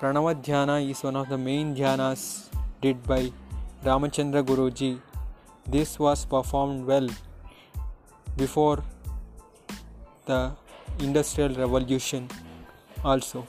Pranava is one of the main dhyanas did by Ramachandra Guruji. This was performed well before the Industrial Revolution also.